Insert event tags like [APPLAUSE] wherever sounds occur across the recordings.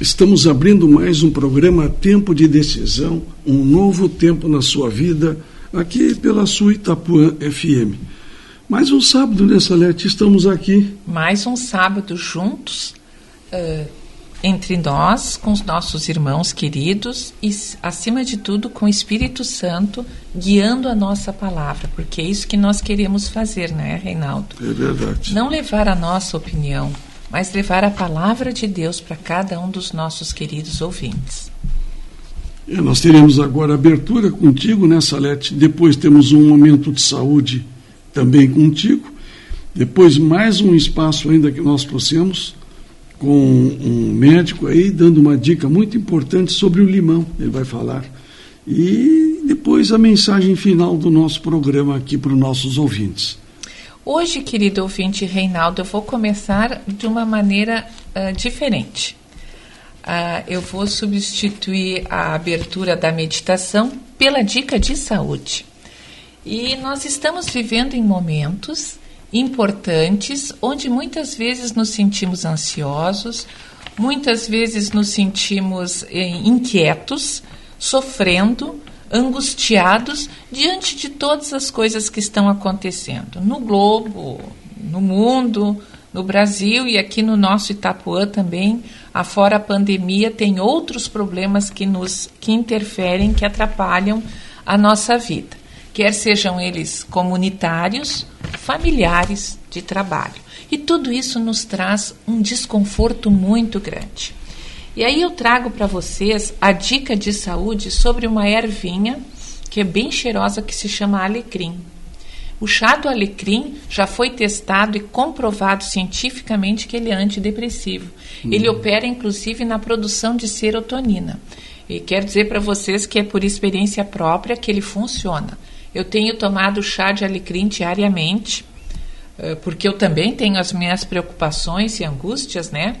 Estamos abrindo mais um programa Tempo de Decisão, um novo tempo na sua vida, aqui pela sua Itapuã FM. Mais um sábado, né, Salete? Estamos aqui. Mais um sábado juntos, uh, entre nós, com os nossos irmãos queridos e, acima de tudo, com o Espírito Santo guiando a nossa palavra, porque é isso que nós queremos fazer, né, Reinaldo? É verdade. Não levar a nossa opinião, mas levar a palavra de Deus para cada um dos nossos queridos ouvintes. É, nós teremos agora abertura contigo, né, Salete? Depois temos um momento de saúde também contigo. Depois mais um espaço ainda que nós trouxemos com um médico aí dando uma dica muito importante sobre o limão, ele vai falar. E depois a mensagem final do nosso programa aqui para os nossos ouvintes. Hoje, querido ouvinte Reinaldo, eu vou começar de uma maneira uh, diferente. Uh, eu vou substituir a abertura da meditação pela dica de saúde. E nós estamos vivendo em momentos importantes onde muitas vezes nos sentimos ansiosos, muitas vezes nos sentimos eh, inquietos, sofrendo, angustiados diante de todas as coisas que estão acontecendo no globo, no mundo, no Brasil e aqui no nosso Itapuã também. Afora a pandemia, tem outros problemas que nos que interferem, que atrapalham a nossa vida, quer sejam eles comunitários, familiares, de trabalho. E tudo isso nos traz um desconforto muito grande. E aí eu trago para vocês a dica de saúde sobre uma ervinha que é bem cheirosa que se chama alecrim. O chá do alecrim já foi testado e comprovado cientificamente que ele é antidepressivo. Uhum. Ele opera inclusive na produção de serotonina. E quero dizer para vocês que é por experiência própria que ele funciona. Eu tenho tomado chá de alecrim diariamente, eh, porque eu também tenho as minhas preocupações e angústias, né?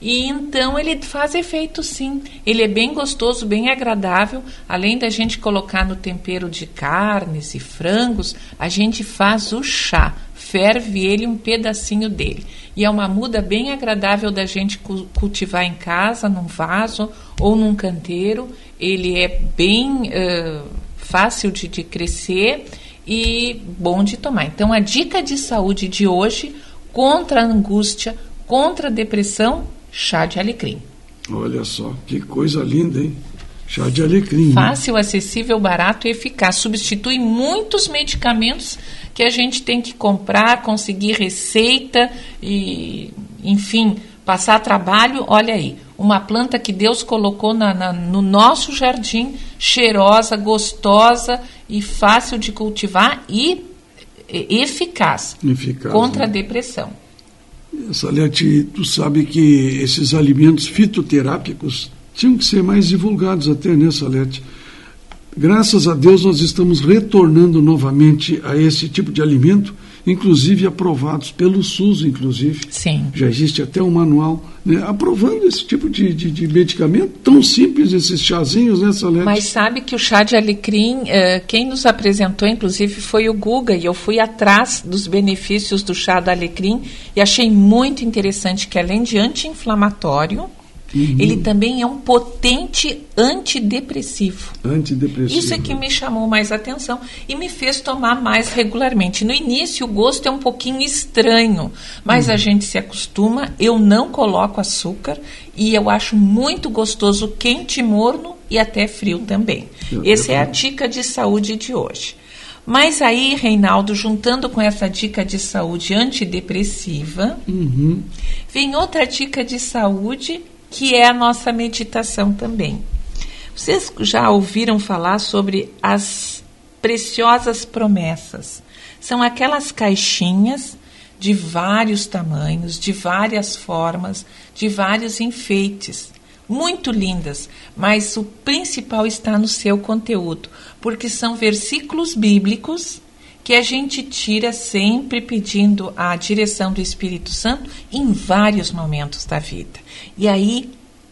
E então ele faz efeito sim. Ele é bem gostoso, bem agradável. Além da gente colocar no tempero de carnes e frangos, a gente faz o chá. Ferve ele um pedacinho dele. E é uma muda bem agradável da gente cultivar em casa, num vaso ou num canteiro. Ele é bem uh, fácil de, de crescer e bom de tomar. Então, a dica de saúde de hoje contra a angústia, contra a depressão chá de alecrim. Olha só, que coisa linda, hein? Chá de alecrim. Fácil, acessível, barato e eficaz. Substitui muitos medicamentos que a gente tem que comprar, conseguir receita e, enfim, passar trabalho. Olha aí, uma planta que Deus colocou na, na, no nosso jardim, cheirosa, gostosa e fácil de cultivar e eficaz, eficaz contra né? a depressão. Salete, tu sabe que esses alimentos fitoterápicos tinham que ser mais divulgados até, né, Salete? Graças a Deus nós estamos retornando novamente a esse tipo de alimento inclusive aprovados pelo SUS, inclusive. Sim. Já existe até um manual né, aprovando esse tipo de, de, de, medicamento, tão simples esses chazinhos, né, Salete? Mas sabe que o chá de alecrim, eh, quem nos apresentou, inclusive, foi o Guga, e eu fui atrás dos benefícios do chá do alecrim e achei muito interessante que, além de anti-inflamatório, Uhum. Ele também é um potente antidepressivo. Antidepressivo. Isso é que me chamou mais atenção e me fez tomar mais regularmente. No início, o gosto é um pouquinho estranho, mas uhum. a gente se acostuma. Eu não coloco açúcar e eu acho muito gostoso quente, morno e até frio também. Essa é a dica de saúde de hoje. Mas aí, Reinaldo, juntando com essa dica de saúde antidepressiva, uhum. vem outra dica de saúde que é a nossa meditação também. Vocês já ouviram falar sobre as preciosas promessas? São aquelas caixinhas de vários tamanhos, de várias formas, de vários enfeites. Muito lindas, mas o principal está no seu conteúdo, porque são versículos bíblicos que a gente tira sempre pedindo a direção do Espírito Santo em vários momentos da vida. E aí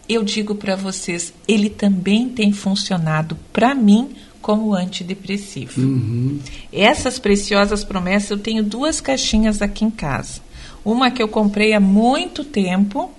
eu digo para vocês, ele também tem funcionado para mim como antidepressivo. Uhum. Essas preciosas promessas, eu tenho duas caixinhas aqui em casa. Uma que eu comprei há muito tempo,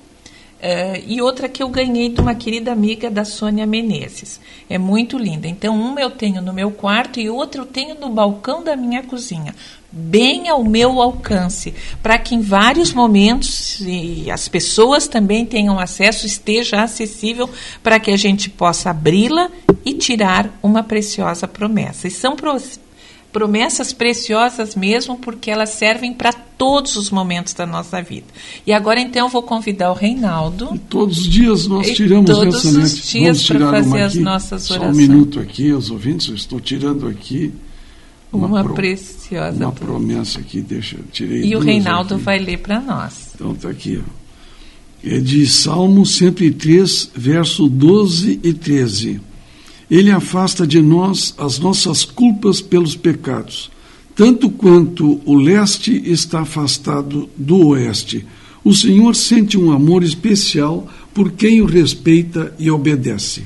Uh, e outra que eu ganhei de uma querida amiga da Sônia Menezes. É muito linda. Então, uma eu tenho no meu quarto e outra eu tenho no balcão da minha cozinha, bem ao meu alcance, para que em vários momentos e as pessoas também tenham acesso, esteja acessível para que a gente possa abri-la e tirar uma preciosa promessa. E são promessas preciosas mesmo, porque elas servem para todos os momentos da nossa vida. E agora então eu vou convidar o Reinaldo. E todos os dias nós tiramos todos os dias para fazer as nossas orações. Só um minuto aqui, os ouvintes, eu estou tirando aqui uma, uma pro, preciosa uma promessa aqui, deixa tirei. E o Reinaldo aqui. vai ler para nós. Então está aqui, ó. É de Salmo 103, verso 12 e 13. Ele afasta de nós as nossas culpas pelos pecados, tanto quanto o leste está afastado do oeste. O Senhor sente um amor especial por quem o respeita e obedece.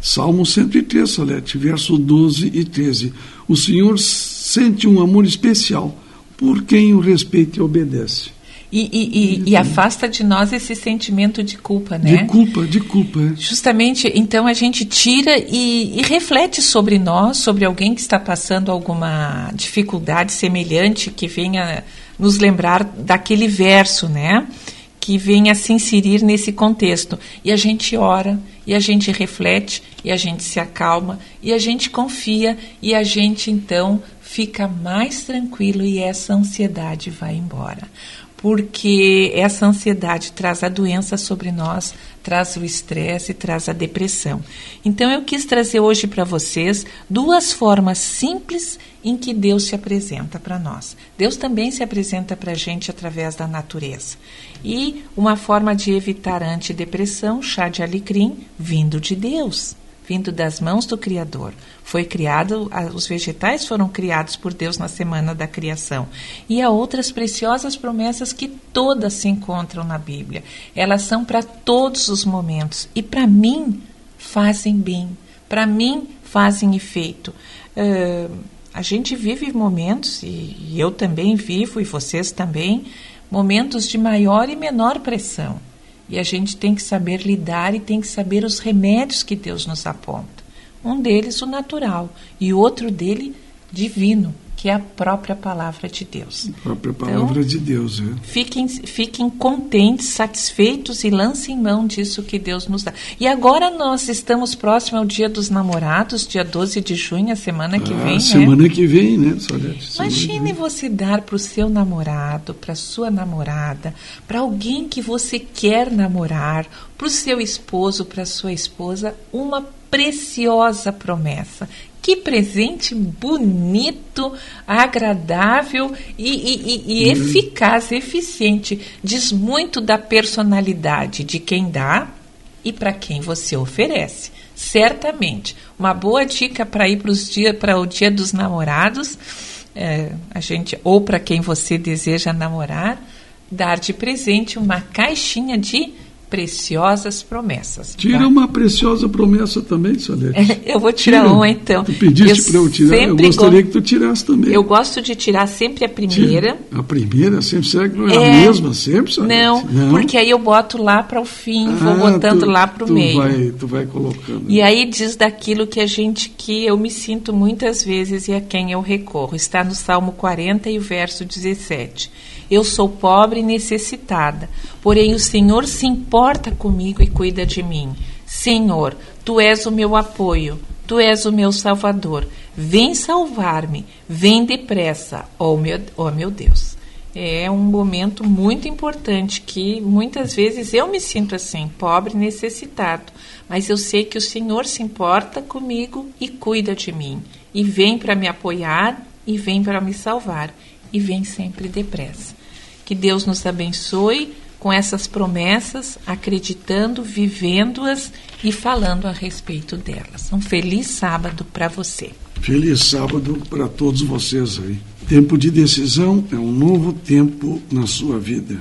Salmo 103, Salete, verso 12 e 13. O Senhor sente um amor especial por quem o respeita e obedece. E, e, e, e, afasta de nós esse sentimento de culpa, né? De culpa, de culpa. Justamente, então a gente tira e, reflete sobre nós, sobre alguém que está passando alguma dificuldade semelhante, que venha nos lembrar daquele verso, né? Que venha se inserir nesse contexto. E a gente ora, e a gente reflete, e a gente se acalma, e a gente confia, e a gente então fica mais tranquilo e essa ansiedade vai embora porque essa ansiedade traz a doença sobre nós, traz o estresse, traz a depressão. Então eu quis trazer hoje para vocês duas formas simples em que Deus se apresenta para nós. Deus também se apresenta para a gente através da natureza. E uma forma de evitar antidepressão, chá de alecrim, vindo de Deus vindo das mãos do Criador. Foi criado, os vegetais foram criados por Deus na semana da criação. E há outras preciosas promessas que todas se encontram na Bíblia. Elas são para todos os momentos e para mim fazem bem, para mim fazem efeito. Uh, a gente vive momentos, e eu também vivo, e vocês também, momentos de maior e menor pressão. E a gente tem que saber lidar e tem que saber os remédios que Deus nos aponta. Um deles, o natural, e outro dele, divino, que é a própria palavra de Deus. A própria palavra então, de Deus, é. Fiquem, fiquem contentes, satisfeitos e lancem mão disso que Deus nos dá. E agora nós estamos próximo ao Dia dos Namorados, dia 12 de junho, a semana que ah, vem, semana né? que vem, né, Solete? Imagine você dar para o seu namorado, para sua namorada, para alguém que você quer namorar, para o seu esposo, para sua esposa, uma preciosa promessa que presente bonito, agradável e, e, e uhum. eficaz, eficiente. Diz muito da personalidade de quem dá e para quem você oferece. Certamente. Uma boa dica para ir para o dia dos namorados, é, a gente, ou para quem você deseja namorar, dar de presente uma caixinha de preciosas promessas. Tira tá? uma preciosa promessa também, Salete. [LAUGHS] eu vou tirar Tira. uma então. Tu pediste para eu tirar, eu gostaria que tu tirasse também. Eu gosto de tirar sempre a primeira. Tira. A primeira sempre será que não é, é, a mesma sempre, Salete? Não, não, porque aí eu boto lá para o fim, vou ah, botando tu, lá para o meio. Vai, tu vai colocando. E aí diz daquilo que a gente que eu me sinto muitas vezes e a quem eu recorro. Está no Salmo 40 e o verso 17. Eu sou pobre e necessitada, porém o Senhor se importa comigo e cuida de mim. Senhor, tu és o meu apoio, tu és o meu salvador. Vem salvar-me, vem depressa, ó oh meu, oh meu Deus. É um momento muito importante que muitas vezes eu me sinto assim, pobre, necessitado, mas eu sei que o Senhor se importa comigo e cuida de mim, e vem para me apoiar, e vem para me salvar, e vem sempre depressa. Que Deus nos abençoe com essas promessas, acreditando, vivendo-as e falando a respeito delas. Um feliz sábado para você. Feliz sábado para todos vocês aí. Tempo de decisão é um novo tempo na sua vida.